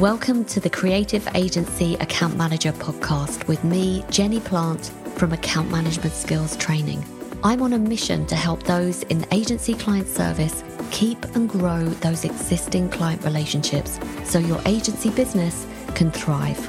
Welcome to the Creative Agency Account Manager podcast with me, Jenny Plant from Account Management Skills Training. I'm on a mission to help those in agency client service keep and grow those existing client relationships so your agency business can thrive.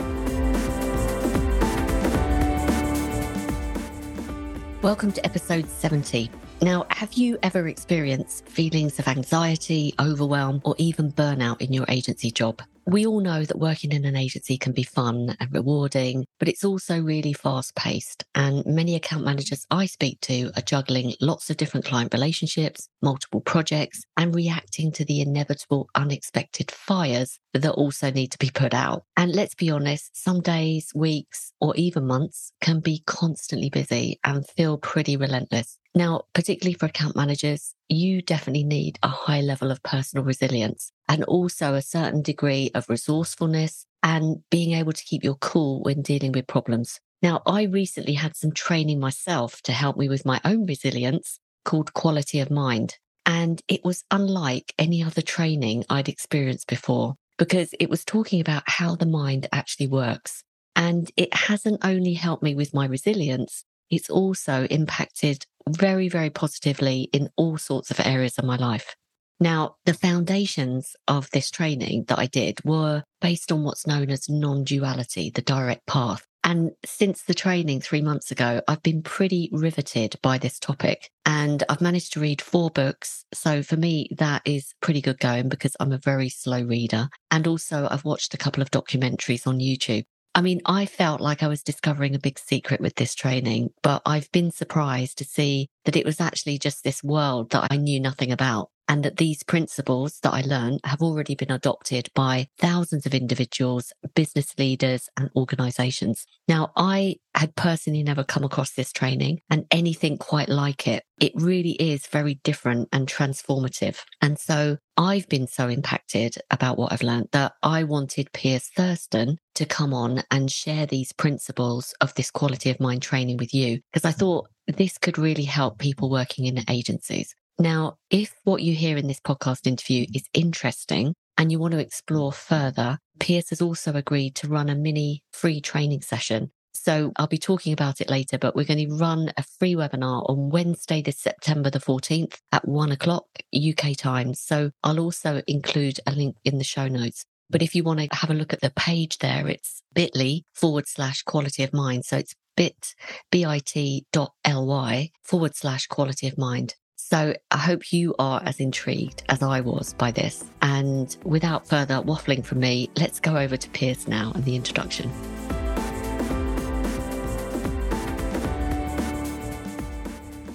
Welcome to episode 70. Now, have you ever experienced feelings of anxiety, overwhelm, or even burnout in your agency job? We all know that working in an agency can be fun and rewarding, but it's also really fast paced. And many account managers I speak to are juggling lots of different client relationships, multiple projects, and reacting to the inevitable unexpected fires that also need to be put out. And let's be honest, some days, weeks, or even months can be constantly busy and feel pretty relentless. Now, particularly for account managers, you definitely need a high level of personal resilience and also a certain degree of resourcefulness and being able to keep your cool when dealing with problems. Now, I recently had some training myself to help me with my own resilience called Quality of Mind. And it was unlike any other training I'd experienced before because it was talking about how the mind actually works. And it hasn't only helped me with my resilience, it's also impacted very, very positively in all sorts of areas of my life. Now, the foundations of this training that I did were based on what's known as non duality, the direct path. And since the training three months ago, I've been pretty riveted by this topic and I've managed to read four books. So for me, that is pretty good going because I'm a very slow reader. And also I've watched a couple of documentaries on YouTube. I mean, I felt like I was discovering a big secret with this training, but I've been surprised to see that it was actually just this world that I knew nothing about and that these principles that I learned have already been adopted by thousands of individuals, business leaders and organizations. Now, I had personally never come across this training and anything quite like it. It really is very different and transformative. And so I've been so impacted about what I've learned that I wanted Piers Thurston to come on and share these principles of this quality of mind training with you because I thought this could really help people working in agencies. Now, if what you hear in this podcast interview is interesting and you want to explore further, Piers has also agreed to run a mini free training session. So I'll be talking about it later, but we're going to run a free webinar on Wednesday, this September the 14th at one o'clock UK time. So I'll also include a link in the show notes. But if you want to have a look at the page there, it's bit.ly forward slash quality of mind. So it's bit, bit dot ly forward slash quality of mind. So I hope you are as intrigued as I was by this. And without further waffling from me, let's go over to Piers now and the introduction.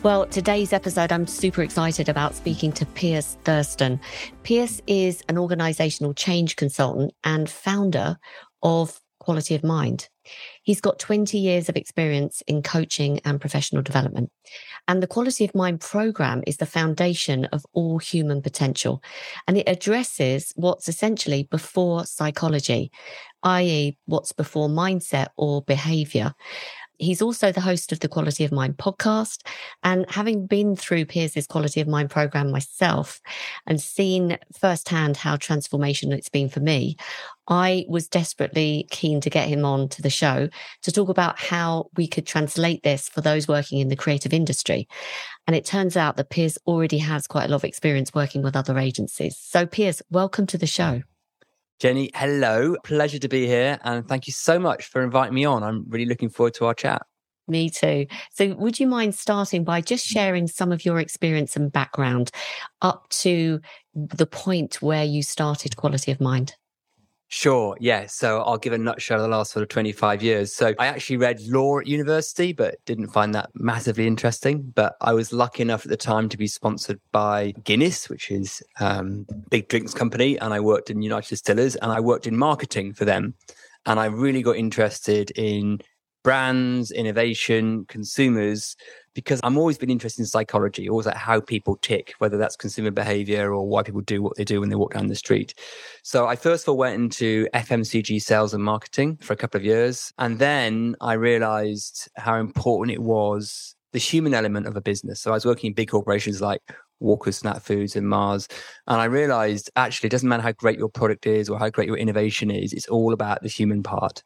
Well, today's episode, I'm super excited about speaking to Piers Thurston. Piers is an organizational change consultant and founder of Quality of Mind. He's got 20 years of experience in coaching and professional development. And the Quality of Mind program is the foundation of all human potential. And it addresses what's essentially before psychology, i.e., what's before mindset or behavior. He's also the host of the Quality of Mind podcast. And having been through Piers's Quality of Mind program myself and seen firsthand how transformational it's been for me, I was desperately keen to get him on to the show to talk about how we could translate this for those working in the creative industry. And it turns out that Piers already has quite a lot of experience working with other agencies. So, Piers, welcome to the show. Jenny, hello. Pleasure to be here. And thank you so much for inviting me on. I'm really looking forward to our chat. Me too. So, would you mind starting by just sharing some of your experience and background up to the point where you started Quality of Mind? Sure. Yeah. So I'll give a nutshell of the last sort of 25 years. So I actually read law at university, but didn't find that massively interesting. But I was lucky enough at the time to be sponsored by Guinness, which is um, big drinks company. And I worked in United Distillers and I worked in marketing for them. And I really got interested in brands, innovation, consumers, because I'm always been interested in psychology, always like how people tick, whether that's consumer behavior or why people do what they do when they walk down the street. So I first of all went into FMCG sales and marketing for a couple of years. And then I realized how important it was the human element of a business. So I was working in big corporations like Walker's Snack Foods and Mars. And I realized actually, it doesn't matter how great your product is or how great your innovation is, it's all about the human part.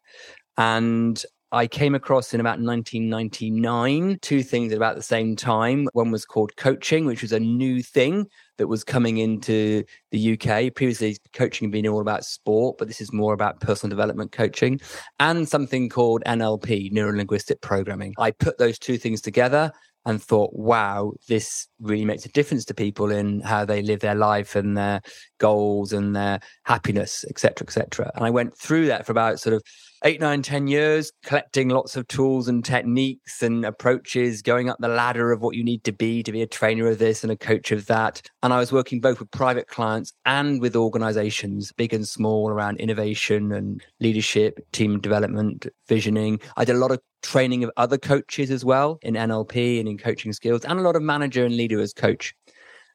And I came across in about 1999 two things at about the same time. One was called coaching, which was a new thing that was coming into the UK. Previously, coaching had been all about sport, but this is more about personal development coaching, and something called NLP, neuro linguistic programming. I put those two things together and thought, wow, this really makes a difference to people in how they live their life and their goals and their happiness, etc., etc. And I went through that for about sort of eight, nine, ten years, collecting lots of tools and techniques and approaches, going up the ladder of what you need to be to be a trainer of this and a coach of that. And I was working both with private clients and with organizations, big and small, around innovation and leadership, team development, visioning. I did a lot of training of other coaches as well in NLP and in coaching skills, and a lot of manager and leader as coach.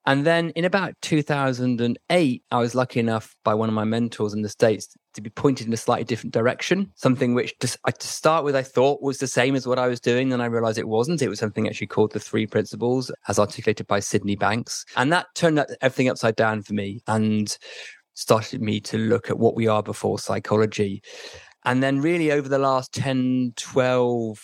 And then in about 2008, I was lucky enough by one of my mentors in the States to be pointed in a slightly different direction. Something which I, to start with, I thought was the same as what I was doing. Then I realized it wasn't. It was something actually called the three principles as articulated by Sydney Banks. And that turned everything upside down for me and started me to look at what we are before psychology. And then really over the last 10, 12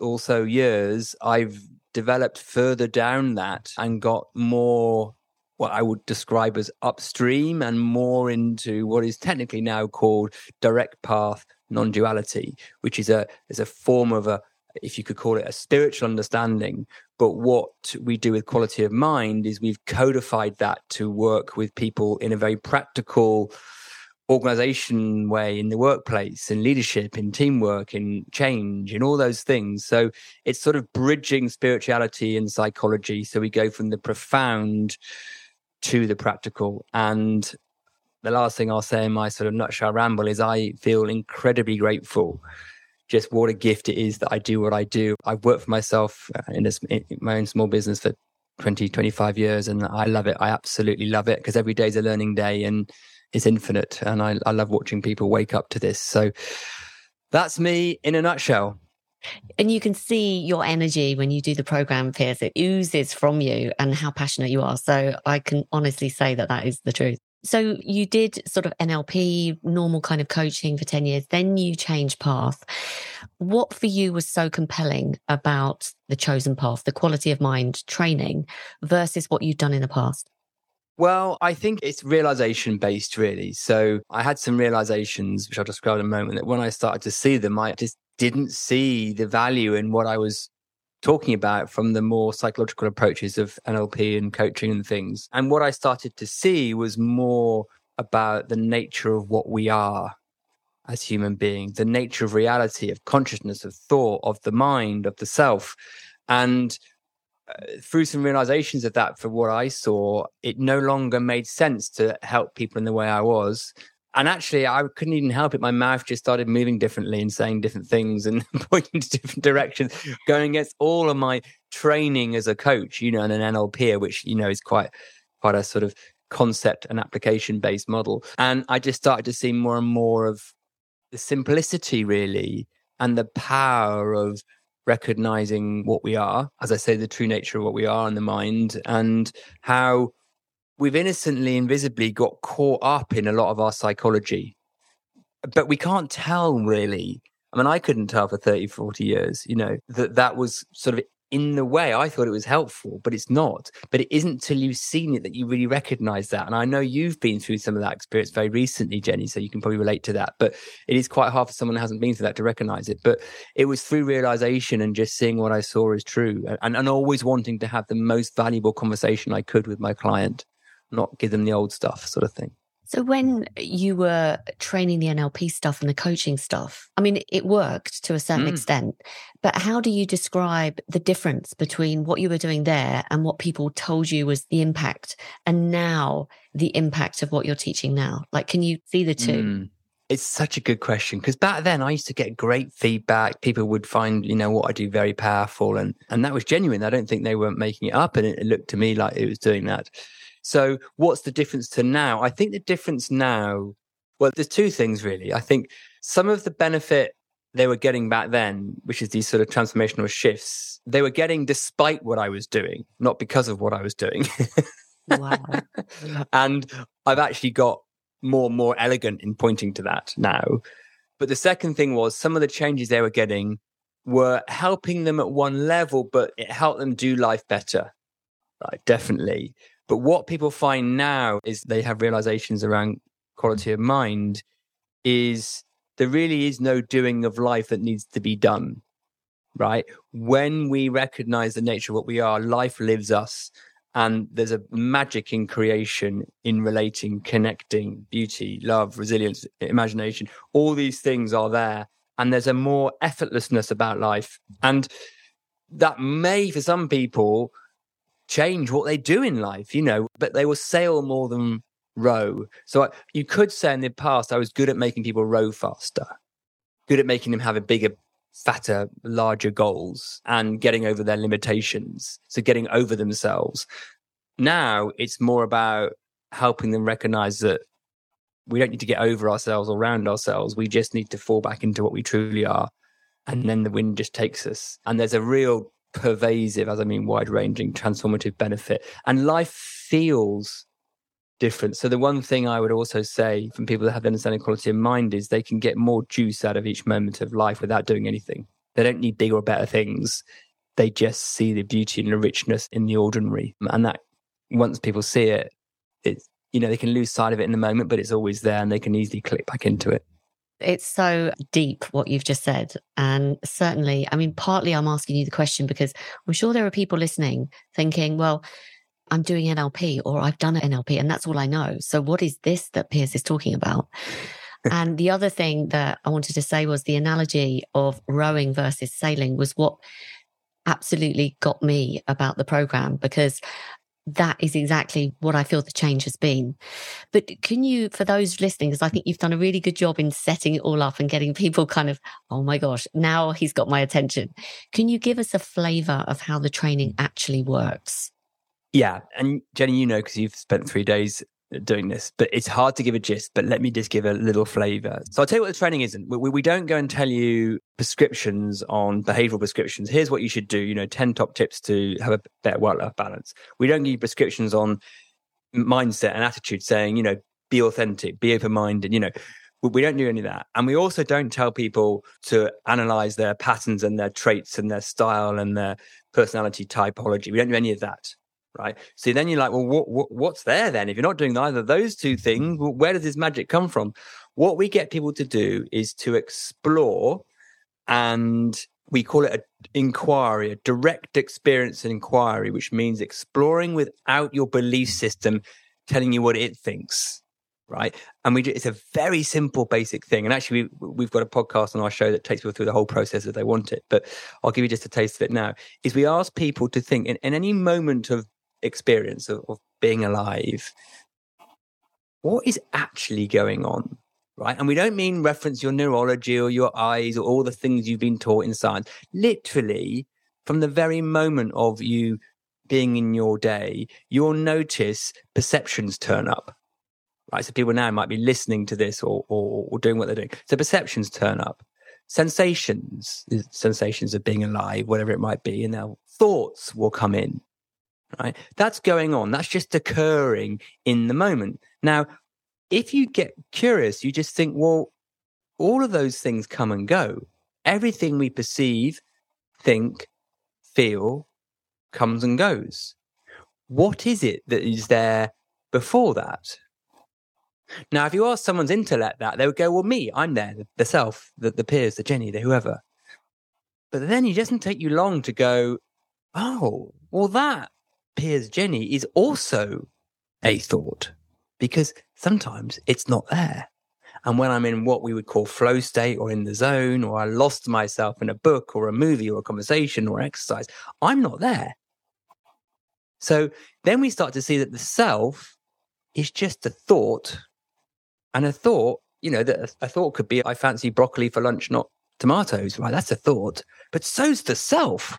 or so years, I've developed further down that and got more what I would describe as upstream and more into what is technically now called direct path non-duality, which is a is a form of a if you could call it a spiritual understanding. But what we do with quality of mind is we've codified that to work with people in a very practical organization way in the workplace in leadership in teamwork in change in all those things so it's sort of bridging spirituality and psychology so we go from the profound to the practical and the last thing i'll say in my sort of nutshell ramble is i feel incredibly grateful just what a gift it is that i do what i do i've worked for myself uh, in, this, in my own small business for 20 25 years and i love it i absolutely love it because every day is a learning day and it's infinite. And I, I love watching people wake up to this. So that's me in a nutshell. And you can see your energy when you do the program, Piers. It oozes from you and how passionate you are. So I can honestly say that that is the truth. So you did sort of NLP, normal kind of coaching for 10 years. Then you changed path. What for you was so compelling about the chosen path, the quality of mind training versus what you'd done in the past? Well, I think it's realization based, really. So I had some realizations, which I'll describe in a moment, that when I started to see them, I just didn't see the value in what I was talking about from the more psychological approaches of NLP and coaching and things. And what I started to see was more about the nature of what we are as human beings, the nature of reality, of consciousness, of thought, of the mind, of the self. And uh, through some realizations of that for what I saw, it no longer made sense to help people in the way I was. And actually, I couldn't even help it. My mouth just started moving differently and saying different things and pointing to different directions, going against all of my training as a coach, you know, and an NLP, which, you know, is quite, quite a sort of concept and application based model. And I just started to see more and more of the simplicity, really, and the power of recognizing what we are, as I say, the true nature of what we are in the mind, and how we've innocently, invisibly got caught up in a lot of our psychology. But we can't tell really. I mean, I couldn't tell for 30, 40 years, you know, that that was sort of in the way I thought it was helpful, but it's not. But it isn't till you've seen it that you really recognize that. And I know you've been through some of that experience very recently, Jenny, so you can probably relate to that. But it is quite hard for someone who hasn't been through that to recognize it. But it was through realization and just seeing what I saw as true and, and always wanting to have the most valuable conversation I could with my client, not give them the old stuff sort of thing. So when you were training the NLP stuff and the coaching stuff, I mean, it worked to a certain mm. extent, but how do you describe the difference between what you were doing there and what people told you was the impact and now the impact of what you're teaching now? Like, can you see the two? Mm. It's such a good question because back then I used to get great feedback. People would find, you know, what I do very powerful and, and that was genuine. I don't think they weren't making it up and it, it looked to me like it was doing that. So, what's the difference to now? I think the difference now, well, there's two things really. I think some of the benefit they were getting back then, which is these sort of transformational shifts, they were getting despite what I was doing, not because of what I was doing. Wow. and I've actually got more and more elegant in pointing to that now. But the second thing was some of the changes they were getting were helping them at one level, but it helped them do life better. Right, definitely. But what people find now is they have realizations around quality of mind is there really is no doing of life that needs to be done. Right. When we recognize the nature of what we are, life lives us. And there's a magic in creation, in relating, connecting, beauty, love, resilience, imagination. All these things are there. And there's a more effortlessness about life. And that may, for some people, change what they do in life, you know, but they will sail more than row. So I, you could say in the past, I was good at making people row faster, good at making them have a bigger, fatter, larger goals and getting over their limitations. So getting over themselves. Now it's more about helping them recognize that we don't need to get over ourselves or around ourselves. We just need to fall back into what we truly are. And then the wind just takes us. And there's a real pervasive, as I mean, wide ranging, transformative benefit. And life feels different. So the one thing I would also say from people that have the understanding quality of mind is they can get more juice out of each moment of life without doing anything. They don't need bigger or better things. They just see the beauty and the richness in the ordinary. And that once people see it, it's you know, they can lose sight of it in the moment, but it's always there and they can easily click back into it. It's so deep what you've just said. And certainly, I mean, partly I'm asking you the question because I'm sure there are people listening thinking, well, I'm doing NLP or I've done NLP and that's all I know. So what is this that Piers is talking about? and the other thing that I wanted to say was the analogy of rowing versus sailing was what absolutely got me about the program because that is exactly what I feel the change has been. But can you, for those listening, because I think you've done a really good job in setting it all up and getting people kind of, oh my gosh, now he's got my attention. Can you give us a flavor of how the training actually works? Yeah. And Jenny, you know, because you've spent three days doing this, but it's hard to give a gist. But let me just give a little flavor. So I'll tell you what the training isn't. We, we don't go and tell you prescriptions on behavioral prescriptions. Here's what you should do. You know, 10 top tips to have a better work life balance. We don't give you prescriptions on mindset and attitude saying, you know, be authentic, be open minded, you know. We don't do any of that. And we also don't tell people to analyze their patterns and their traits and their style and their personality typology. We don't do any of that right? So then you're like, well, what, what, what's there then? If you're not doing either of those two things, where does this magic come from? What we get people to do is to explore, and we call it an inquiry, a direct experience and inquiry, which means exploring without your belief system telling you what it thinks. Right. And we do, it's a very simple, basic thing. And actually, we, we've got a podcast on our show that takes people through the whole process if they want it. But I'll give you just a taste of it now. Is we ask people to think in, in any moment of experience of, of being alive, what is actually going on? Right. And we don't mean reference your neurology or your eyes or all the things you've been taught in science. Literally, from the very moment of you being in your day, you'll notice perceptions turn up. Right. So people now might be listening to this or, or, or doing what they're doing. So perceptions turn up. Sensations, sensations of being alive, whatever it might be, and now thoughts will come in right? That's going on. That's just occurring in the moment. Now, if you get curious, you just think, well, all of those things come and go. Everything we perceive, think, feel comes and goes. What is it that is there before that? Now, if you ask someone's intellect that, they would go, well, me, I'm there, the, self, the, the Piers, the Jenny, the whoever. But then it doesn't take you long to go, oh, well, that Piers Jenny is also a thought because sometimes it's not there. And when I'm in what we would call flow state or in the zone, or I lost myself in a book or a movie or a conversation or exercise, I'm not there. So then we start to see that the self is just a thought. And a thought, you know, that a thought could be, I fancy broccoli for lunch, not tomatoes, right? That's a thought. But so's the self.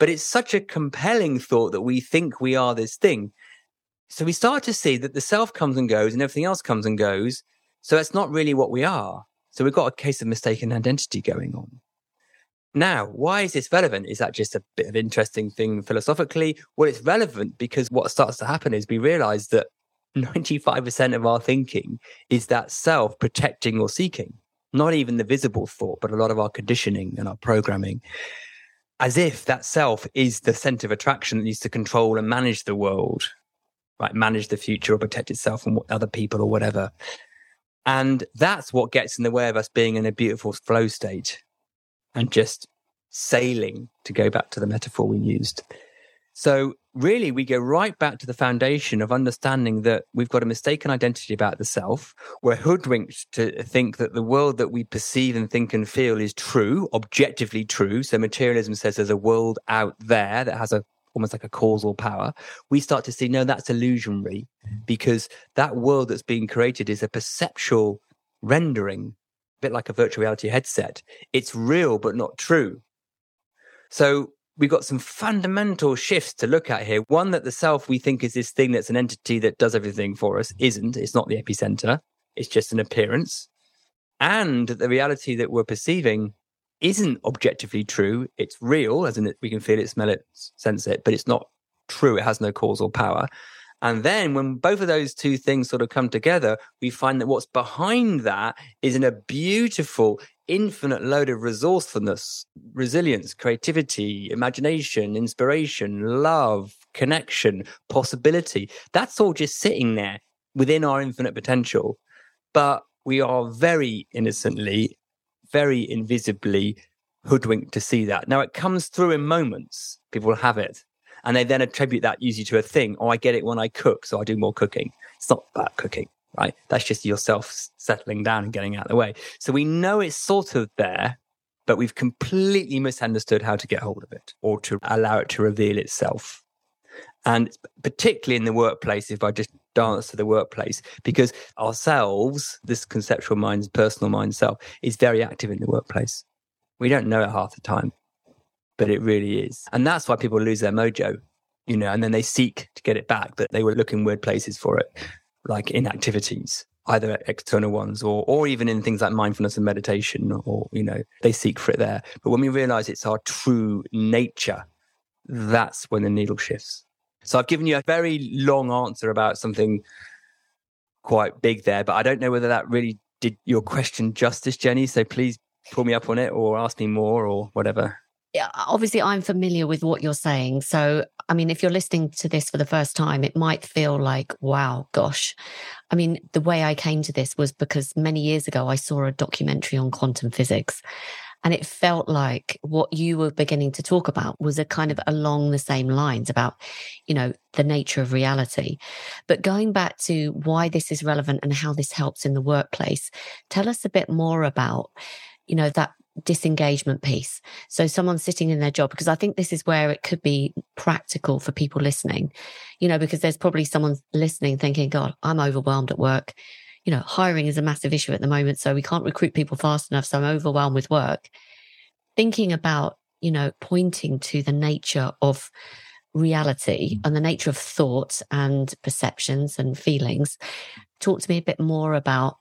But it's such a compelling thought that we think we are this thing. So we start to see that the self comes and goes and everything else comes and goes. So that's not really what we are. So we've got a case of mistaken identity going on. Now, why is this relevant? Is that just a bit of interesting thing philosophically? Well, it's relevant because what starts to happen is we realize that 95% of our thinking is that self protecting or seeking, not even the visible thought, but a lot of our conditioning and our programming, as if that self is the center of attraction that needs to control and manage the world, right? Manage the future or protect itself from other people or whatever. And that's what gets in the way of us being in a beautiful flow state and just sailing, to go back to the metaphor we used. So, really, we go right back to the foundation of understanding that we've got a mistaken identity about the self. We're hoodwinked to think that the world that we perceive and think and feel is true, objectively true. So, materialism says there's a world out there that has a almost like a causal power, we start to see no, that's illusionary mm-hmm. because that world that's being created is a perceptual rendering a bit like a virtual reality headset. It's real, but not true. So we've got some fundamental shifts to look at here. One, that the self we think is this thing that's an entity that does everything for us isn't. It's not the epicenter. It's just an appearance. And the reality that we're perceiving isn't objectively true. It's real, as in we can feel it, smell it, sense it, but it's not true. It has no causal power. And then when both of those two things sort of come together, we find that what's behind that is in a beautiful, infinite load of resourcefulness, resilience, creativity, imagination, inspiration, love, connection, possibility. That's all just sitting there within our infinite potential. But we are very innocently, very invisibly hoodwinked to see that. Now it comes through in moments. People have it and they then attribute that usually to a thing. Oh, I get it when I cook, so I do more cooking. It's not about cooking, right? That's just yourself settling down and getting out of the way. So we know it's sort of there, but we've completely misunderstood how to get hold of it or to allow it to reveal itself. And particularly in the workplace, if I just dance to the workplace, because ourselves, this conceptual mind, personal mind self, is very active in the workplace. We don't know it half the time but it really is. And that's why people lose their mojo, you know, and then they seek to get it back, but they were looking weird places for it, like in activities, either external ones or, or even in things like mindfulness and meditation, or, you know, they seek for it there. But when we realize it's our true nature, that's when the needle shifts. So I've given you a very long answer about something quite big there, but I don't know whether that really did your question justice, Jenny. So please pull me up on it or ask me more or whatever obviously I'm familiar with what you're saying. So, I mean, if you're listening to this for the first time, it might feel like, wow, gosh. I mean, the way I came to this was because many years ago, I saw a documentary on quantum physics. And it felt like what you were beginning to talk about was a kind of along the same lines about, you know, the nature of reality. But going back to why this is relevant and how this helps in the workplace, tell us a bit more about, you know, that disengagement piece. So someone's sitting in their job, because I think this is where it could be practical for people listening, you know, because there's probably someone listening thinking, God, I'm overwhelmed at work. You know, hiring is a massive issue at the moment. So we can't recruit people fast enough. So I'm overwhelmed with work. Thinking about, you know, pointing to the nature of reality mm. and the nature of thoughts and perceptions and feelings. Talk to me a bit more about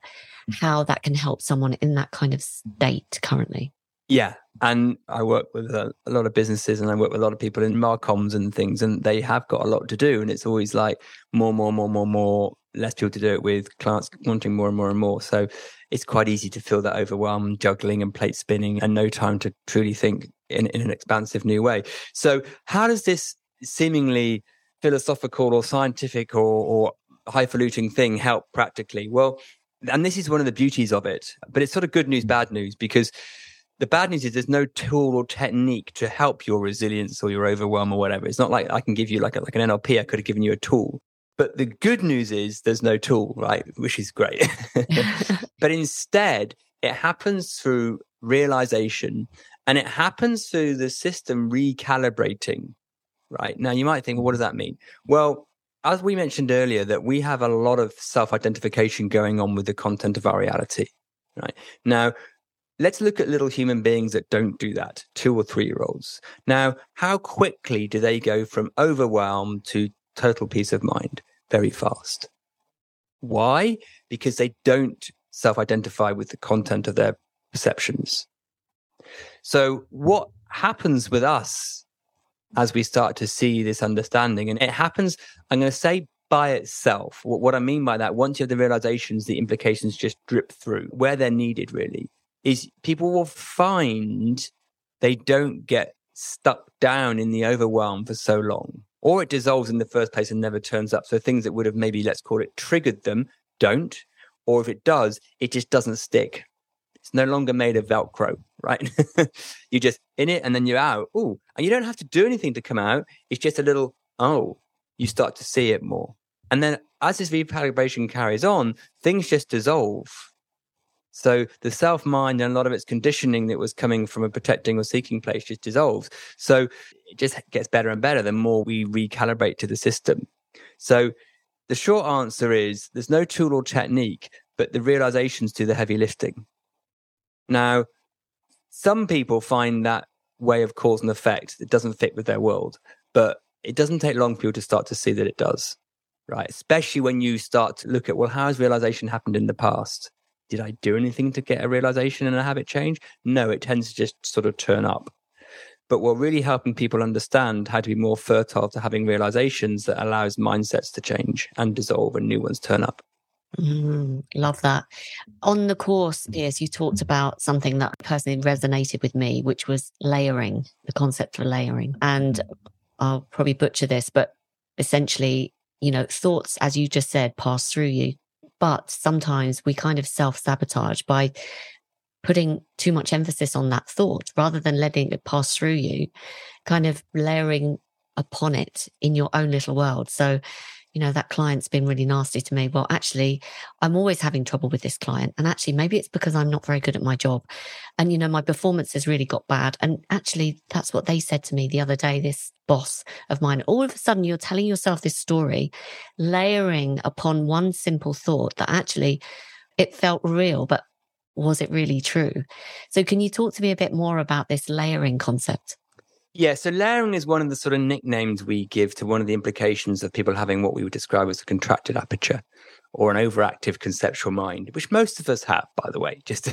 how that can help someone in that kind of state currently. Yeah. And I work with a, a, lot of businesses and I work with a lot of people in Marcoms and things, and they have got a lot to do. And it's always like more, more, more, more, more, less people to do it with, clients wanting more and more and more. So it's quite easy to feel that overwhelm, juggling and plate spinning, and no time to truly think in, in an expansive new way. So, how does this seemingly philosophical or scientific or, or highfalutin thing help practically? Well, and this is one of the beauties of it, but it's sort of good news, bad news, because the bad news is there's no tool or technique to help your resilience or your overwhelm or whatever. It's not like I can give you like a, like an NLP. I could have given you a tool. But the good news is there's no tool, right? Which is great. but instead, it happens through realization and it happens through the system recalibrating, right? Now, you might think, well, what does that mean? Well, as we mentioned earlier, that we have a lot of self identification going on with the content of our reality. Right now, let's look at little human beings that don't do that, two or three year olds. Now, how quickly do they go from overwhelm to total peace of mind? Very fast. Why? Because they don't self identify with the content of their perceptions. So, what happens with us as we start to see this understanding? And it happens, I'm going to say by itself. What, I mean by that, once you have the realizations, the implications just drip through where they're needed, really, is people will find they don't get stuck down in the overwhelm for so long, or it dissolves in the first place and never turns up. So things that would have maybe, let's call it, triggered them don't. Or if it does, it just doesn't stick. It's no longer made of Velcro, right? you're just in it and then you're out. Oh, and you don't have to do anything to come out. It's just a little, oh, you start to see it more. And then as this recalibration carries on, things just dissolve. So the self mind and a lot of its conditioning that was coming from a protecting or seeking place just dissolves. So it just gets better and better the more we recalibrate to the system. So the short answer is there's no tool or technique, but the realizations do the heavy lifting. Now, some people find that way of cause and effect that doesn't fit with their world, but it doesn't take long for you to start to see that it does right? Especially when you start to look at, well, how has realization happened in the past? Did I do anything to get a realization and a habit change? No, it tends to just sort of turn up. But we're really helping people understand how to be more fertile to having realizations that allows mindsets to change and dissolve and new ones turn up. Mm, love that. On the course, Piers, you talked about something that personally resonated with me, which was layering, the concept for layering. And I'll probably butcher this, but essentially you know, thoughts, as you just said, pass through you. But sometimes we kind of self sabotage by putting too much emphasis on that thought rather than letting it pass through you, kind of layering upon it in your own little world. So you know, that client's been really nasty to me. Well, actually, I'm always having trouble with this client. And actually, maybe it's because I'm not very good at my job. And, you know, my performance has really got bad. And actually, that's what they said to me the other day, this boss of mine. All of a sudden, you're telling yourself this story, layering upon one simple thought that actually it felt real, but was it really true? So, can you talk to me a bit more about this layering concept? Yeah, so layering is one of the sort of nicknames we give to one of the implications of people having what we would describe as a contracted aperture or an overactive conceptual mind, which most of us have, by the way, just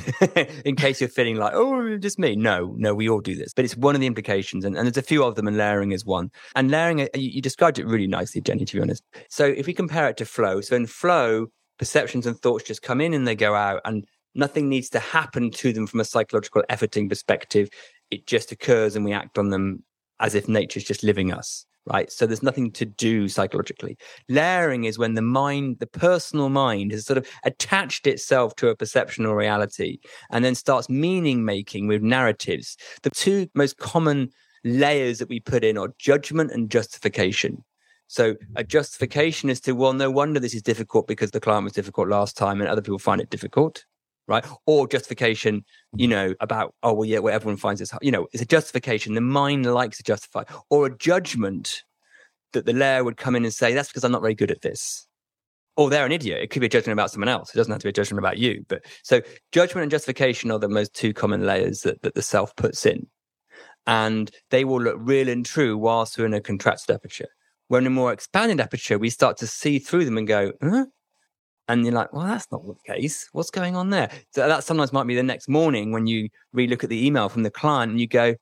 in case you're feeling like, oh, just me. No, no, we all do this. But it's one of the implications, and, and there's a few of them, and layering is one. And layering, uh, you, you described it really nicely, Jenny, to be honest. So if we compare it to flow, so in flow, perceptions and thoughts just come in and they go out, and nothing needs to happen to them from a psychological efforting perspective it just occurs and we act on them as if nature's just living us right? So there's nothing to do psychologically. Layering is when the mind the personal mind has sort of attached itself to a perception or reality and then starts meaning making with narratives. The two most common layers that we put in are judgment and justification. So a justification is to well no wonder this is difficult because the client was difficult last time and other people find it difficult right? Or justification, you know, about, oh, well, yeah, well, everyone finds this, you know, it's a justification. The mind likes to justify, or a judgment that the layer would come in and say, that's because I'm not very good at this. Or they're an idiot. It could be a judgment about someone else. It doesn't have to be a judgment about you. But so judgment and justification are the most two common layers that, that the self puts in. And they will look real and true whilst we're in a contracted aperture. When in a more expanded aperture, we start to see through them and go, huh? And you're like, well, that's not the case. What's going on there? So that sometimes might be the next morning when you relook at the email from the client and you go,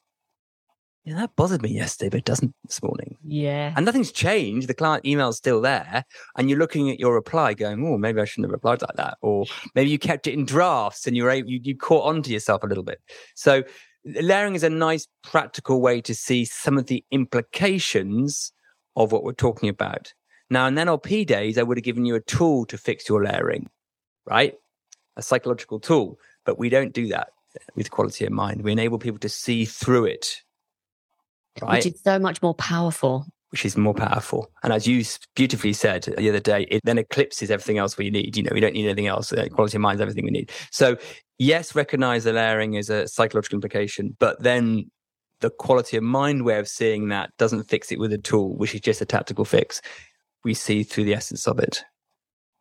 yeah, that bothered me yesterday, but it doesn't this morning. Yeah. And nothing's changed. The client email's still there. And you're looking at your reply going, oh, maybe I shouldn't have replied like that. Or maybe you kept it in drafts and you were able, you, you caught on to yourself a little bit. So layering is a nice practical way to see some of the implications of what we're talking about. Now, in NLP days, I would have given you a tool to fix your layering, right? A psychological tool. But we don't do that with quality of mind. We enable people to see through it, right? Which is so much more powerful. Which is more powerful. And as you beautifully said the other day, it then eclipses everything else we need. You know, we don't need anything else. Uh, quality of mind is everything we need. So, yes, recognize the layering is a psychological implication, but then the quality of mind way of seeing that doesn't fix it with a tool, which is just a tactical fix we see through the essence of it.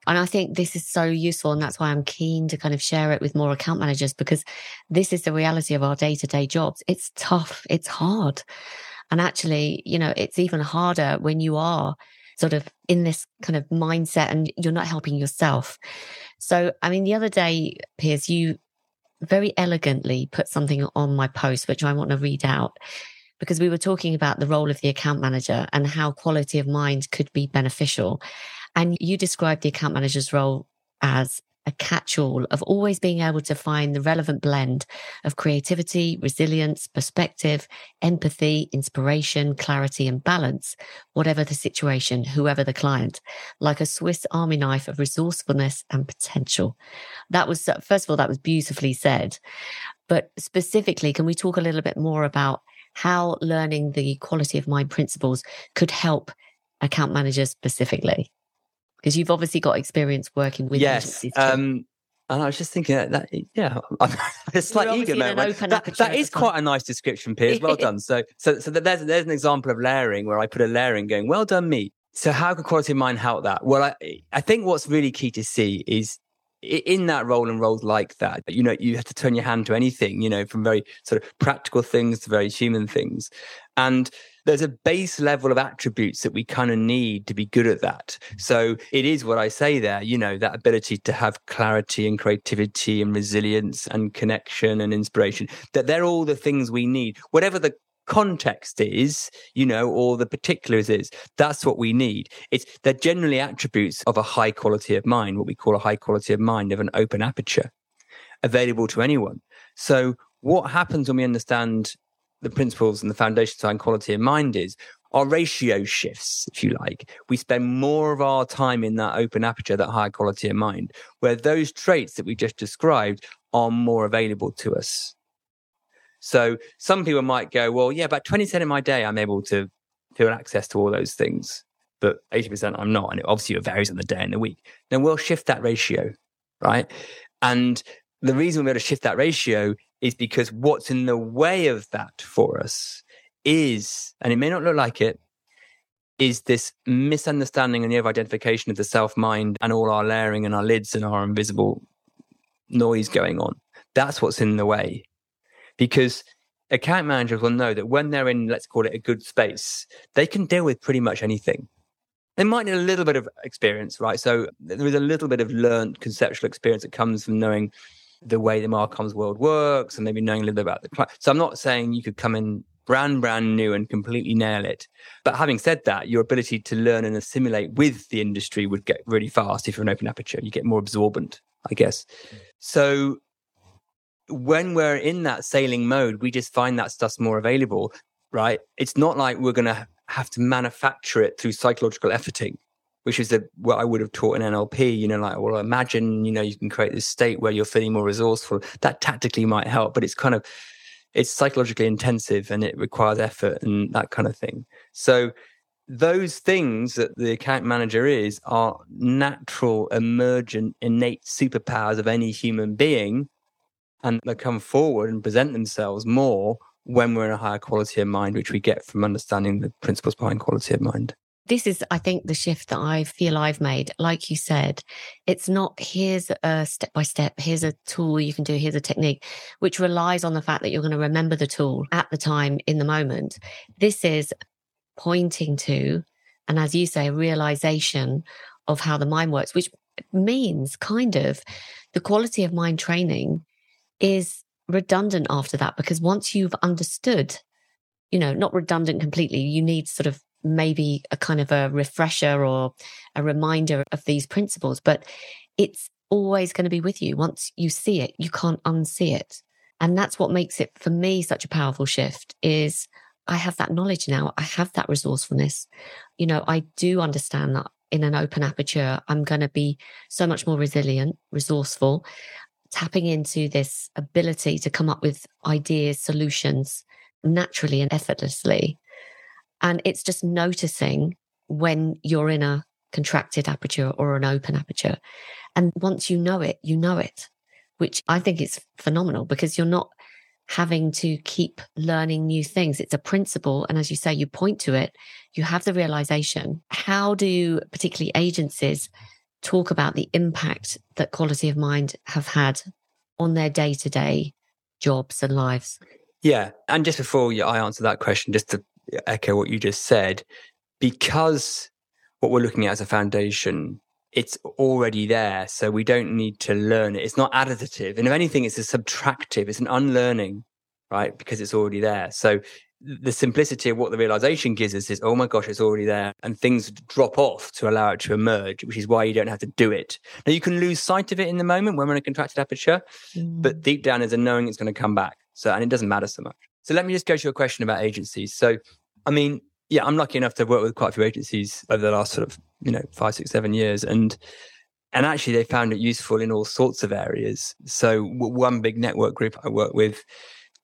And I think this is so useful. And that's why I'm keen to kind of share it with more account managers because this is the reality of our day to day jobs. It's tough. It's hard. And actually, you know, it's even harder when you are sort of in this kind of mindset and you're not helping yourself. So, I mean, the other day, Piers, you very elegantly put something on my post, which I want to read out because we were talking about the role of the account manager and how quality of mind could be beneficial. And you described the account manager's role as a catch all of always being able to find the relevant blend of creativity, resilience, perspective, empathy, inspiration, clarity, and balance, whatever the situation, whoever the client, like a Swiss army knife of resourcefulness and potential. That was, first of all, that was beautifully said. But specifically, can we talk a little bit more about how learning the quality of mind principles could help account managers specifically? Because you've obviously got experience working with yes. Um, and I was just thinking that, that yeah, it's like ego moment. That, that is quite a nice description, Piers. Well done. So, so, so there's there's an example of layering where I put a layering going. Well done, me. So, how could quality of mind help that? Well, I I think what's really key to see is in that role and roles like that, you know, you have to turn your hand to anything, you know, from very sort of practical things to very human things. And there's a base level of attributes that we kind of need to be good at that. So it is what I say there, you know, that ability to have clarity and creativity and resilience and connection and inspiration, that they're all the things we need, whatever the context is, you know, or the particulars is, that's what we need. It's they're generally attributes of a high quality of mind, what we call a high quality of mind of an open aperture, available to anyone. So what happens when we understand the principles and the foundations behind quality of mind is our ratio shifts, if you like. We spend more of our time in that open aperture, that high quality of mind, where those traits that we just described are more available to us. So some people might go, well, yeah, about 20% of my day, I'm able to feel access to all those things, but 80% I'm not. And it obviously it varies on the day and the week. Then we'll shift that ratio, right? And the reason we're able to shift that ratio is because what's in the way of that for us is, and it may not look like it, is this misunderstanding and the identification of the self mind and all our layering and our lids and our invisible noise going on. That's what's in the way because account managers will know that when they're in, let's call it a good space, they can deal with pretty much anything. They might need a little bit of experience, right? So there is a little bit of learned conceptual experience that comes from knowing the way the Marcoms world works and maybe knowing a little bit about the client. So I'm not saying you could come in brand, brand new and completely nail it. But having said that, your ability to learn and assimilate with the industry would get really fast if you're an open aperture. You get more absorbent, I guess. Mm. So when we're in that sailing mode, we just find that stuff's more available, right? It's not like we're going to have to manufacture it through psychological efforting, which is the, what I would have taught in NLP. You know, like, well, imagine, you know, you can create this state where you're feeling more resourceful. That tactically might help, but it's kind of, it's psychologically intensive and it requires effort and that kind of thing. So those things that the account manager is are natural, emergent, innate superpowers of any human being and they come forward and present themselves more when we're in a higher quality of mind, which we get from understanding the principles behind quality of mind. This is, I think, the shift that I feel I've made. Like you said, it's not here's a step by step, here's a tool you can do, here's a technique, which relies on the fact that you're going to remember the tool at the time in the moment. This is pointing to, and as you say, a realization of how the mind works, which means kind of the quality of mind training is redundant after that because once you've understood, you know, not redundant completely, you need sort of maybe a kind of a refresher or a reminder of these principles, but it's always going to be with you. Once you see it, you can't unsee it. And that's what makes it for me such a powerful shift is I have that knowledge now. I have that resourcefulness. You know, I do understand that in an open aperture, I'm going to be so much more resilient, resourceful tapping into this ability to come up with ideas, solutions naturally and effortlessly. And it's just noticing when you're in a contracted aperture or an open aperture. And once you know it, you know it, which I think is phenomenal because you're not having to keep learning new things. It's a principle. And as you say, you point to it, you have the realization. How do particularly agencies talk about the impact that quality of mind have had on their day to day jobs and lives. Yeah. And just before I answer that question, just to echo what you just said, because what we're looking at as a foundation, it's already there. So we don't need to learn it. It's not additive. And if anything, it's a subtractive, it's an unlearning, right? Because it's already there. So the simplicity of what the realization gives us is, oh my gosh, it's already there. And things drop off to allow it to emerge, which is why you don't have to do it. Now, you can lose sight of it in the moment when we're in a contracted aperture, mm. but deep down is a knowing it's going to come back. So, and it doesn't matter so much. So let me just go to your question about agencies. So, I mean, yeah, I'm lucky enough to work with quite a few agencies over the last sort of, you know, five, six, seven years. And, and actually they found it useful in all sorts of areas. So one big network group I work with,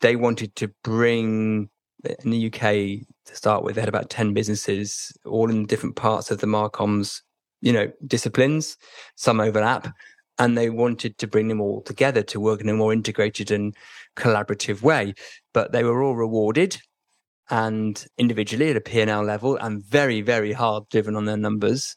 they wanted to bring in the UK to start with, they had about 10 businesses, all in different parts of the Marcoms, you know, disciplines, some overlap. And they wanted to bring them all together to work in a more integrated and collaborative way. But they were all rewarded and individually at a P&L level and very, very hard driven on their numbers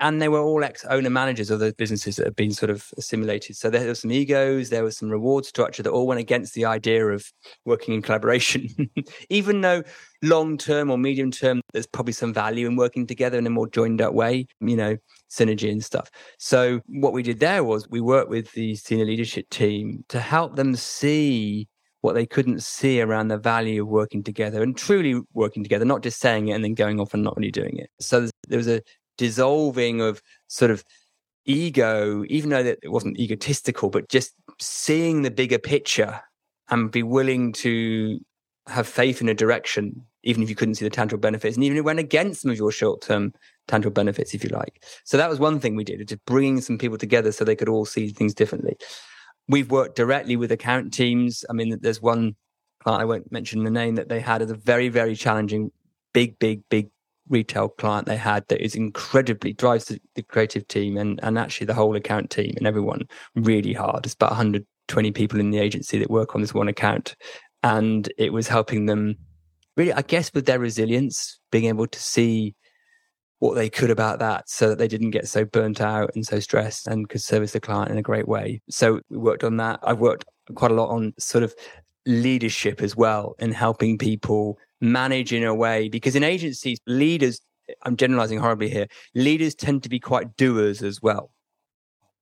and they were all ex-owner managers of those businesses that had been sort of assimilated. So there were some egos, there was some reward structure that all went against the idea of working in collaboration. Even though long term or medium term, there's probably some value in working together in a more joined up way, you know, synergy and stuff. So what we did there was we worked with the senior leadership team to help them see what they couldn't see around the value of working together and truly working together, not just saying it and then going off and not really doing it. So there was a dissolving of sort of ego, even though that it wasn't egotistical, but just seeing the bigger picture and be willing to have faith in a direction, even if you couldn't see the tangible benefits, and even it went against some of your short term tangible benefits, if you like. So that was one thing we did, just bringing some people together so they could all see things differently. We've worked directly with account teams. I mean, there's one client, I won't mention the name, that they had as a very, very challenging, big, big, big retail client they had that is incredibly drives the, the, creative team and, and actually the whole account team and everyone really hard. It's about 120 people in the agency that work on this one account. And it was helping them really, I guess, with their resilience, being able to see what they could about that so that they didn't get so burnt out and so stressed and could service the client in a great way. So we worked on that. I've worked quite a lot on sort of leadership as well and helping people manage in a way because in agencies, leaders, I'm generalizing horribly here, leaders tend to be quite doers as well.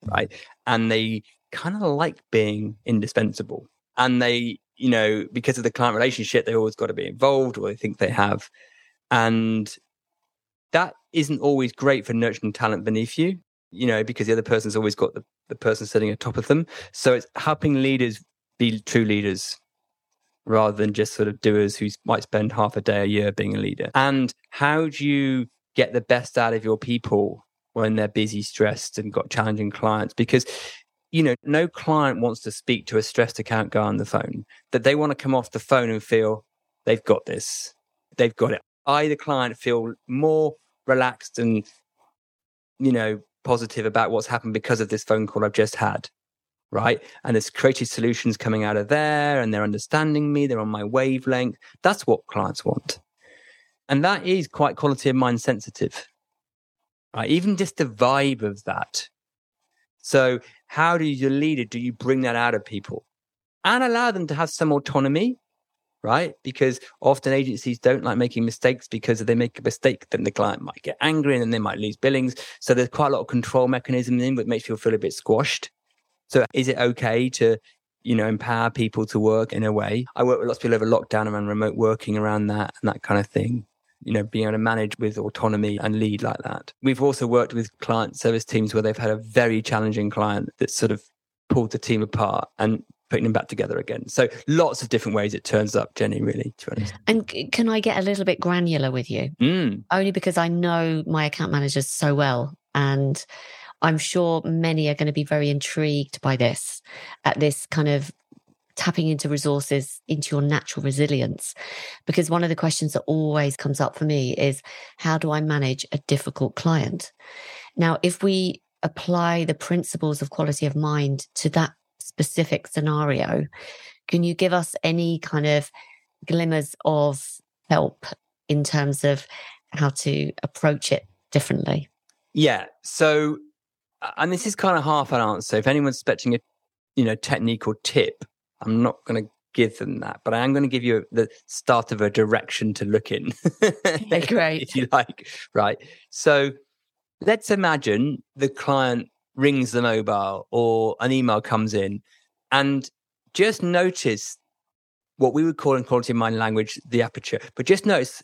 Right. And they kind of like being indispensable. And they, you know, because of the client relationship, they always got to be involved or they think they have. And that isn't always great for nurturing talent beneath you, you know, because the other person's always got the, the person sitting atop of them. So it's helping leaders be true leaders rather than just sort of doers who might spend half a day a year being a leader? And how do you get the best out of your people when they're busy, stressed, and got challenging clients? Because you know, no client wants to speak to a stressed account guy on the phone. That they want to come off the phone and feel they've got this, they've got it. I, the client, feel more relaxed and you know positive about what's happened because of this phone call I've just had right? And there's creative solutions coming out of there and they're understanding me, they're on my wavelength. That's what clients want. And that is quite quality of mind sensitive, right? Even just the vibe of that. So, how do you, lead it? Do you bring that out of people and allow them to have some autonomy? Right. Because often agencies don't like making mistakes because if they make a mistake, then the client might get angry and then they might lose billings. So there's quite a lot of control mechanism in, which makes you feel a bit squashed. So is it okay to, you know, empower people to work in a way? I work with lots of people over lockdown around remote working around that and that kind of thing. You know, being able to manage with autonomy and lead like that. We've also worked with client service teams where they've had a very challenging client that sort of pulled the team apart and putting them back together again. So lots of different ways it turns up, Jenny, really, to be honest. And can I get a little bit granular with you? Mm. Only because I know my account managers so well. And I'm sure many are going to be very intrigued by this, at this kind of tapping into resources, into your natural resilience. Because one of the questions that always comes up for me is how do I manage a difficult client? Now, if we apply the principles of quality of mind to that specific scenario, can you give us any kind of glimmers of help in terms of how to approach it differently? Yeah. So and this is kind of half an answer. If anyone's expecting a, you know, technique or tip, I'm not going to give them that, but I am going to give you the start of a direction to look in. Great. if you like. Right. So let's imagine the client rings the mobile or an email comes in and just notice what we would call in quality of mind language the aperture, but just notice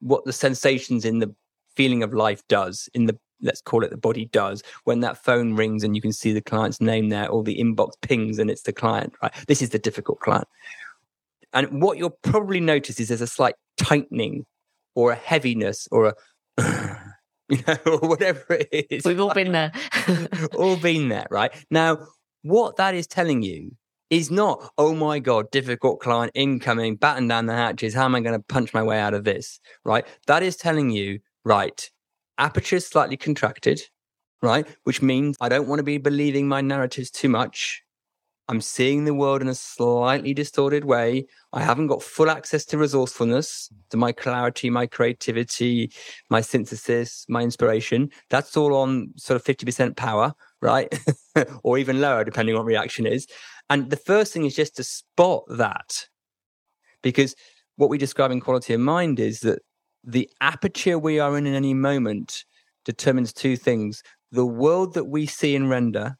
what the sensations in the feeling of life does in the let's call it the body does when that phone rings and you can see the client's name there or the inbox pings and it's the client right this is the difficult client and what you'll probably notice is there's a slight tightening or a heaviness or a you know or whatever it is we've all been there all been there right now what that is telling you is not, oh my God, difficult client incoming, batten down the hatches. How am I going to punch my way out of this? Right. That is telling you, right, aperture is slightly contracted, right? Which means I don't want to be believing my narratives too much. I'm seeing the world in a slightly distorted way. I haven't got full access to resourcefulness, to my clarity, my creativity, my synthesis, my inspiration. That's all on sort of 50% power, right? or even lower, depending on what reaction is. And the first thing is just to spot that. Because what we describe in quality of mind is that the aperture we are in in any moment determines two things the world that we see and render,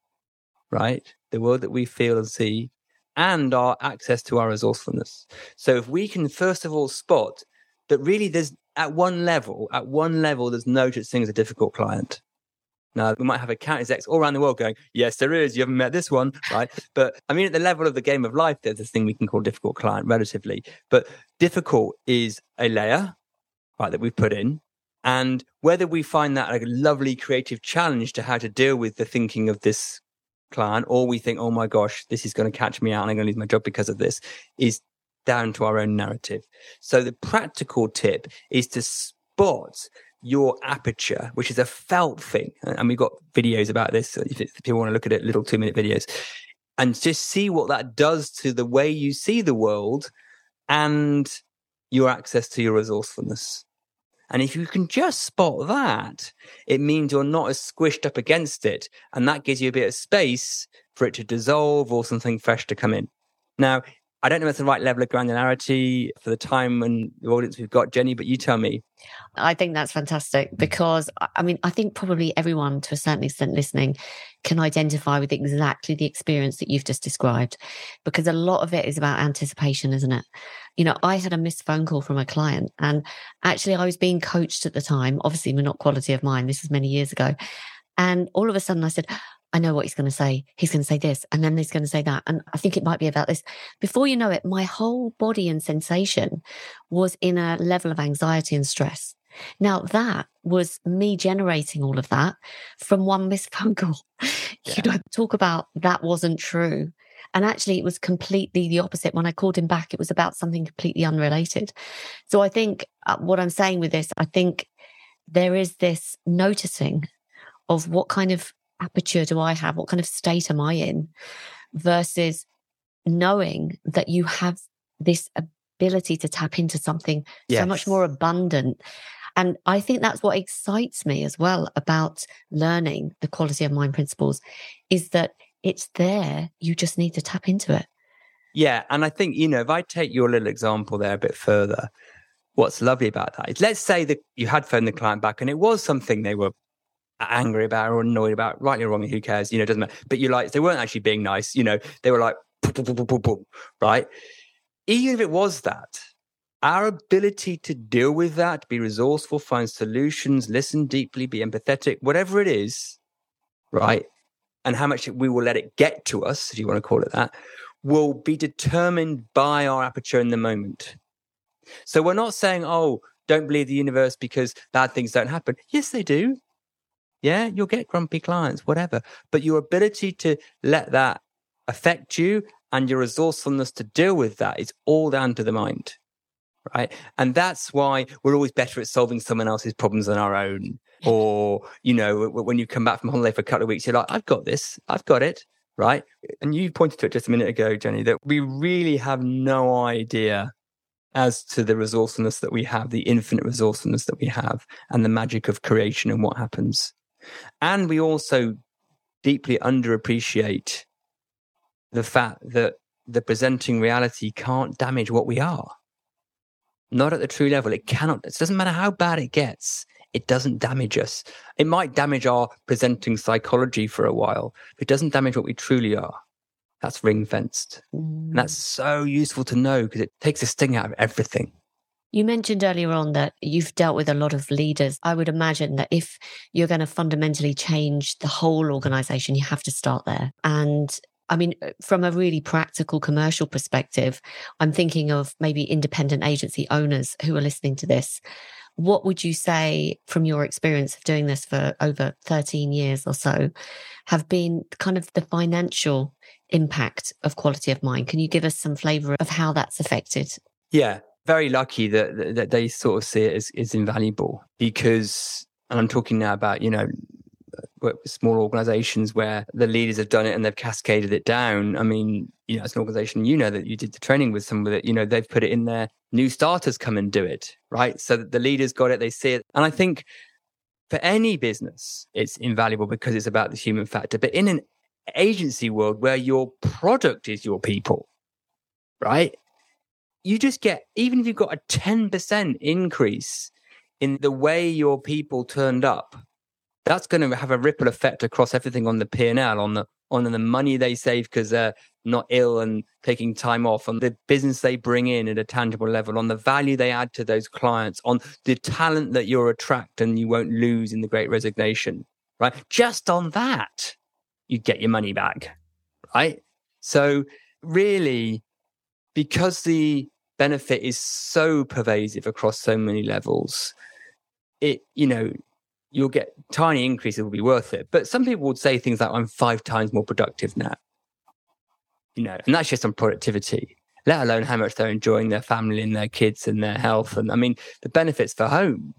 right? The world that we feel and see, and our access to our resourcefulness. So if we can first of all spot that really there's at one level, at one level, there's no such thing as a difficult client. Now, we might have account execs all around the world going, yes, there is. You haven't met this one, right? but I mean, at the level of the game of life, there's this thing we can call difficult client relatively. But difficult is a layer, right, that we've put in. And whether we find that a lovely creative challenge to how to deal with the thinking of this client, or we think, oh my gosh, this is going to catch me out and I'm going to lose my job because of this, is down to our own narrative. So the practical tip is to spot your aperture, which is a felt thing. And we've got videos about this. If, if people want to look at it, little two minute videos, and just see what that does to the way you see the world and your access to your resourcefulness. And if you can just spot that, it means you're not as squished up against it. And that gives you a bit of space for it to dissolve or something fresh to come in. Now, I don't know if it's the right level of granularity for the time and the audience we've got, Jenny, but you tell me. I think that's fantastic mm. because, I mean, I think probably everyone to a certain extent listening can identify with exactly the experience that you've just described because a lot of it is about anticipation, isn't it? You know, I had a missed phone call from a client and actually I was being coached at the time. Obviously, we're not quality of mind. This was many years ago. And all of a sudden I said, I know what he's going to say. He's going to say this and then he's going to say that. And I think it might be about this. Before you know it, my whole body and sensation was in a level of anxiety and stress. Now that was me generating all of that from one missed phone call. Yeah. You know, talk about that wasn't true. And actually, it was completely the opposite. When I called him back, it was about something completely unrelated. So I think uh, what I'm saying with this, I think there is this noticing of what kind of aperture do I have? What kind of state am I in? Versus knowing that you have this ability to tap into something yes. so much more abundant. And I think that's what excites me as well about learning the quality of mind principles is that it's there. You just need to tap into it. Yeah. And I think, you know, if I take your little example there a bit further, what's lovely about that is let's say that you had phoned the client back and it was something they were angry about or annoyed about, rightly or wrongly, who cares? You know, it doesn't matter. But you like, they weren't actually being nice. You know, they were like, boom, boom, boom, right? Even if it was that, our ability to deal with that, be resourceful, find solutions, listen deeply, be empathetic, whatever it is, right? And how much we will let it get to us, if you want to call it that, will be determined by our aperture in the moment. So we're not saying, oh, don't believe the universe because bad things don't happen. Yes, they do. Yeah, you'll get grumpy clients, whatever. But your ability to let that affect you and your resourcefulness to deal with that is all down to the mind. Right. And that's why we're always better at solving someone else's problems than our own. Or, you know, when you come back from holiday for a couple of weeks, you're like, I've got this, I've got it. Right. And you pointed to it just a minute ago, Jenny, that we really have no idea as to the resourcefulness that we have, the infinite resourcefulness that we have, and the magic of creation and what happens. And we also deeply underappreciate the fact that the presenting reality can't damage what we are. Not at the true level. It cannot, it doesn't matter how bad it gets, it doesn't damage us. It might damage our presenting psychology for a while. But it doesn't damage what we truly are. That's ring fenced. Mm. And that's so useful to know because it takes the sting out of everything. You mentioned earlier on that you've dealt with a lot of leaders. I would imagine that if you're going to fundamentally change the whole organization, you have to start there. And I mean, uh, from a really practical commercial perspective, I'm thinking of maybe independent agency owners who are listening to this. What would you say from your experience of doing this for over 13 years or so have been kind of the financial impact of quality of mind? Can you give us some flavor of how that's affected? Yeah, very lucky that that they sort of see it as, as invaluable because and I'm talking now about, you know, uh, uh, small organizations where the leaders have done it and they've cascaded it down. I mean, you know, as an organization, you know that you did the training with some of it, you know, they've put it in there. New starters come and do it, right? So that the leaders got it, they see it. And I think for any business, it's invaluable because it's about the human factor. But in an agency world where your product is your people, right? You just get, even if you've got a 10% increase in the way your people turned up, that's going to have a ripple effect across everything on the P&L, on the on the money they save because they're not ill and taking time off, on the business they bring in at a tangible level, on the value they add to those clients, on the talent that you'll attract and you won't lose in the great resignation, right? Just on that, you get your money back, right? So really, because the benefit is so pervasive across so many levels, it, you know, you'll get tiny increases will be worth it. But some people would say things like, I'm five times more productive now. You know, and that's just on productivity, let alone how much they're enjoying their family and their kids and their health. And I mean, the benefits for home.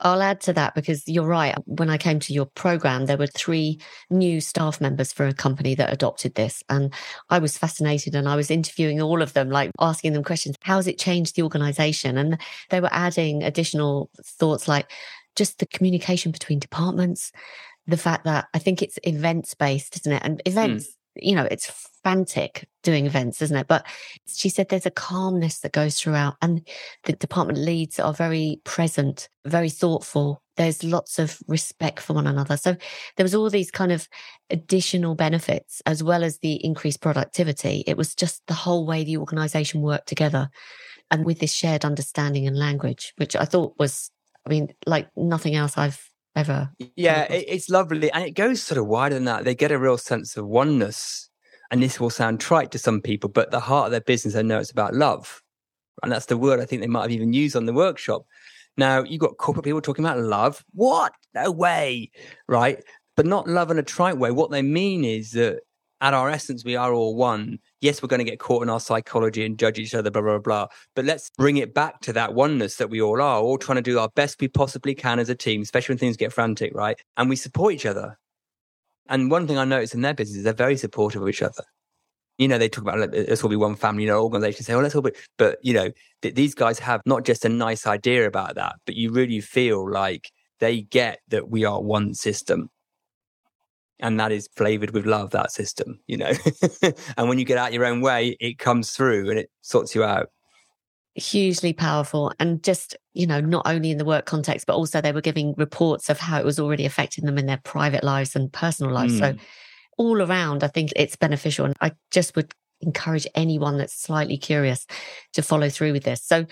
I'll add to that because you're right. When I came to your program, there were three new staff members for a company that adopted this. And I was fascinated and I was interviewing all of them, like asking them questions. How has it changed the organization? And they were adding additional thoughts like, just the communication between departments, the fact that I think it's events based, isn't it? And hmm. events, mm. You know, it's frantic doing events, isn't it? But she said there's a calmness that goes throughout, and the department leads are very present, very thoughtful. There's lots of respect for one another. So there was all these kind of additional benefits as well as the increased productivity. It was just the whole way the organization worked together and with this shared understanding and language, which I thought was I mean, like nothing else I've ever. Yeah, it's lovely. And it goes sort of wider than that. They get a real sense of oneness. And this will sound trite to some people, but the heart of their business, I know it's about love. And that's the word I think they might have even used on the workshop. Now, you've got corporate people talking about love. What? No way. Right. But not love in a trite way. What they mean is that at our essence, we are all one. Yes, we're going to get caught in our psychology and judge each other, blah, blah, blah. But let's bring it back to that oneness that we all are, all trying to do our best we possibly can as a team, especially when things get frantic, right? And we support each other. And one thing I noticed in their business is they're very supportive of each other. You know, they talk about like, let's all be one family. You know, organizations say, "Oh, let's all be," but you know, th- these guys have not just a nice idea about that, but you really feel like they get that we are one system and that is flavored with love that system you know and when you get out your own way it comes through and it sorts you out hugely powerful and just you know not only in the work context but also they were giving reports of how it was already affecting them in their private lives and personal lives mm. so all around i think it's beneficial and i just would encourage anyone that's slightly curious to follow through with this so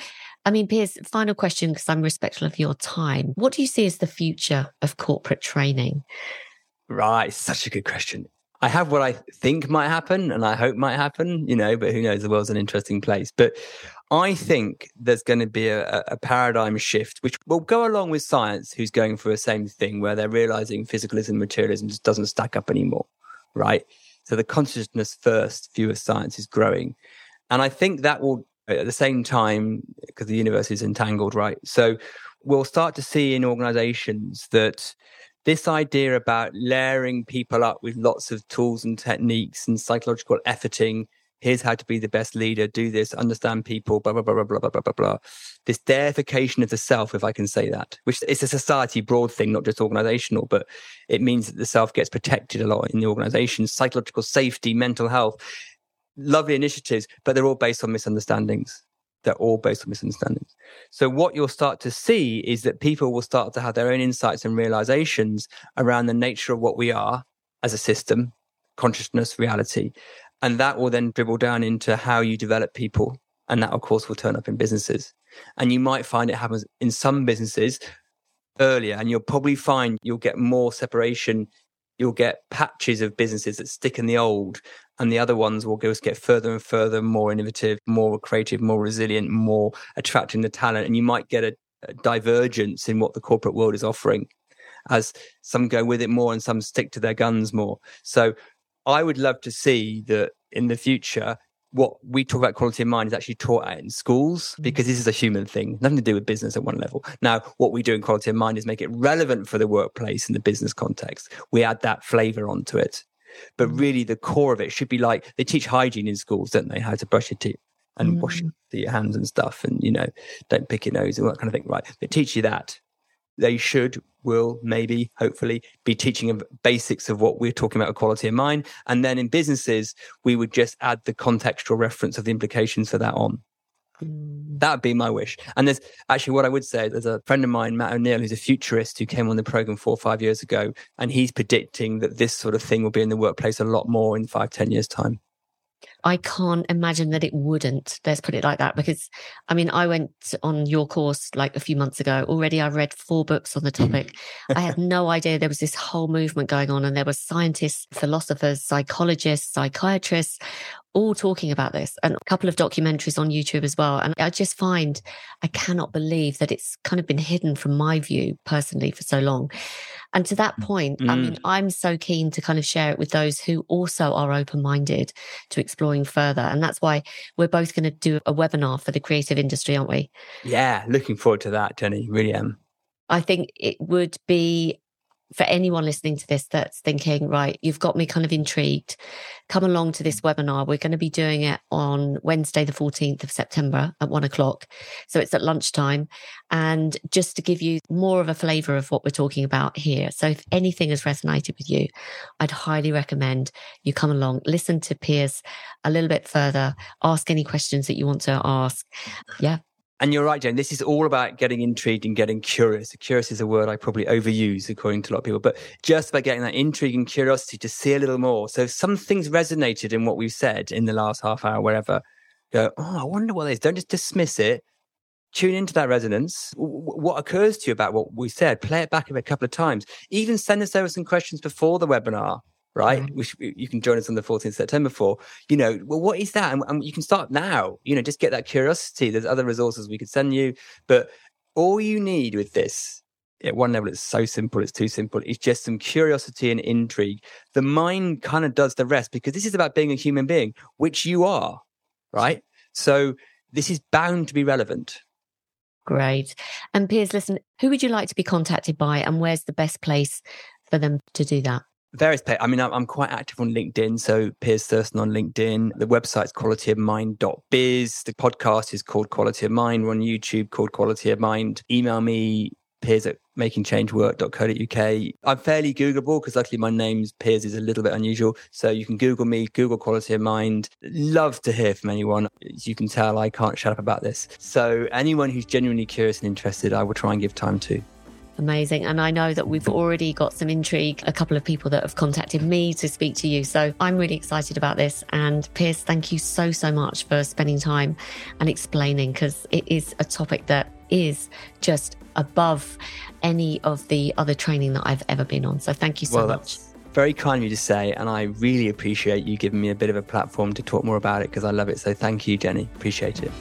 I mean, Piers, final question because I'm respectful of your time. What do you see as the future of corporate training? Right. Such a good question. I have what I think might happen and I hope might happen, you know, but who knows? The world's an interesting place. But I think there's going to be a, a, paradigm shift, which will go along with science, who's going for the same thing, where they're realizing physicalism, materialism just doesn't stack up anymore. Right. So the consciousness first view of science is growing. And I think that will, at the same time, because the universe is entangled, right? So we'll start to see in organizations that this idea about layering people up with lots of tools and techniques and psychological efforting. Here's how to be the best leader. Do this. Understand people. Blah blah blah blah blah blah blah blah. This deification of the self, if I can say that, which is a society broad thing, not just organizational, but it means that the self gets protected a lot in the organization. Psychological safety, mental health, lovely initiatives, but they're all based on misunderstandings they're all based on misunderstandings. So what you'll start to see is that people will start to have their own insights and realizations around the nature of what we are as a system, consciousness, reality. And that will then dribble down into how you develop people. And that, of course, will turn up in businesses. And you might find it happens in some businesses earlier, and you'll probably find you'll get more separation. You'll get patches of businesses that stick in the old, and the other ones will just get further and further, more innovative, more creative, more resilient, more attracting the talent. And you might get a, a divergence in what the corporate world is offering as some go with it more and some stick to their guns more. So I would love to see that in the future, what we talk about quality of mind is actually taught out in schools mm. because this is a human thing, nothing to do with business at one level. Now, what we do in quality of mind is make it relevant for the workplace in the business context. We add that flavor onto it. But mm. really, the core of it should be like they teach hygiene in schools, don't they? How to brush your teeth and mm. wash your hands and stuff, and you know, don't pick your nose and that kind of thing. Right? They teach you that. They should, will, maybe, hopefully, be teaching basics of what we're talking about quality of mind. And then in businesses, we would just add the contextual reference of the implications for that on. That would be my wish. And there's actually what I would say there's a friend of mine, Matt O'Neill, who's a futurist who came on the program four or five years ago. And he's predicting that this sort of thing will be in the workplace a lot more in five, ten years' time. I can't imagine that it wouldn't. Let's put it like that. Because I mean, I went on your course like a few months ago. Already I've read four books on the topic. I had no idea there was this whole movement going on and there were scientists, philosophers, psychologists, psychiatrists, all talking about this and a couple of documentaries on YouTube as well. And I just find I cannot believe that it's kind of been hidden from my view personally for so long. And to that point, mm. I mean, mm. I'm so keen to kind of share it with those who also are open minded to exploring further. And that's why we're both going to do a webinar for the creative industry, aren't we? Yeah, looking forward to that, Jenny. Really am. I think it would be for anyone listening to this that's thinking, right, you've got me kind of intrigued, come along to this webinar. We're going to be doing it on Wednesday, the 14th of September at one o'clock. So it's at lunchtime. And just to give you more of a flavor of what we're talking about here. So if anything has resonated with you, I'd highly recommend you come along, listen to Piers a little bit further, ask any questions that you want to ask. Yeah, and you're right, Jane. This is all about getting intrigued and getting curious. Curious is a word I probably overuse according to a lot of people, but just by getting that intrigue and curiosity to see a little more. So if some things resonated in what we've said in the last half hour, wherever, go, oh, I wonder what it is. Don't just dismiss it. Tune into that resonance. What occurs to you about what we said? Play it back a couple of times. Even send us over some questions before the webinar right? Mm-hmm. Which you can join us on the 14th September for, you know, well, what is that? And, and, you can start now, you know, just get that curiosity. There's other resources we could send you, but all you need with this at one level, it's so simple, it's too simple. It's just some curiosity and intrigue. The mind kind of does the rest because this is about being a human being, which you are, right? So this is bound to be relevant. Great. And Piers, listen, who would you like to be contacted by and where's the best place for them to do that? Various i mean i'm quite active on linkedin so piers thurston on linkedin. The website's qualityofmind.biz the podcast is called quality of mind. We're on youtube called quality of mind. Email me piers at makingchangework.co.uk i'm fairly googleable because luckily my name's piers is a little bit unusual. So you can google me google quality of mind. Love to hear from anyone. As you can tell i can't shut up about this. So anyone who's genuinely curious and interested i will try and give time to Amazing. And I know that we've already got some intrigue, a couple of people that have contacted me to speak to you. So I'm really excited about this. And Piers, thank you so, so much for spending time and explaining because it is a topic that is just above any of the other training that I've ever been on. So thank you so well, much. Very kind of you to say, and I really appreciate you giving me a bit of a platform to talk more about it because I love it. So thank you, Jenny. Appreciate it.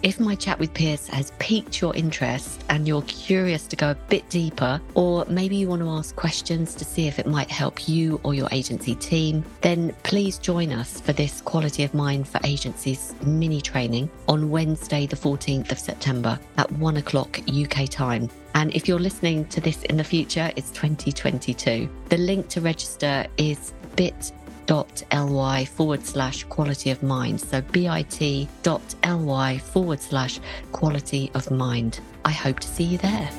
If my chat with Piers has piqued your interest and you're curious to go a bit deeper, or maybe you want to ask questions to see if it might help you or your agency team, then please join us for this Quality of Mind for Agencies mini training on Wednesday, the 14th of September at one o'clock UK time. And if you're listening to this in the future, it's 2022. The link to register is bit bit.ly forward slash quality of mind. So bit.ly forward slash quality of mind. I hope to see you there.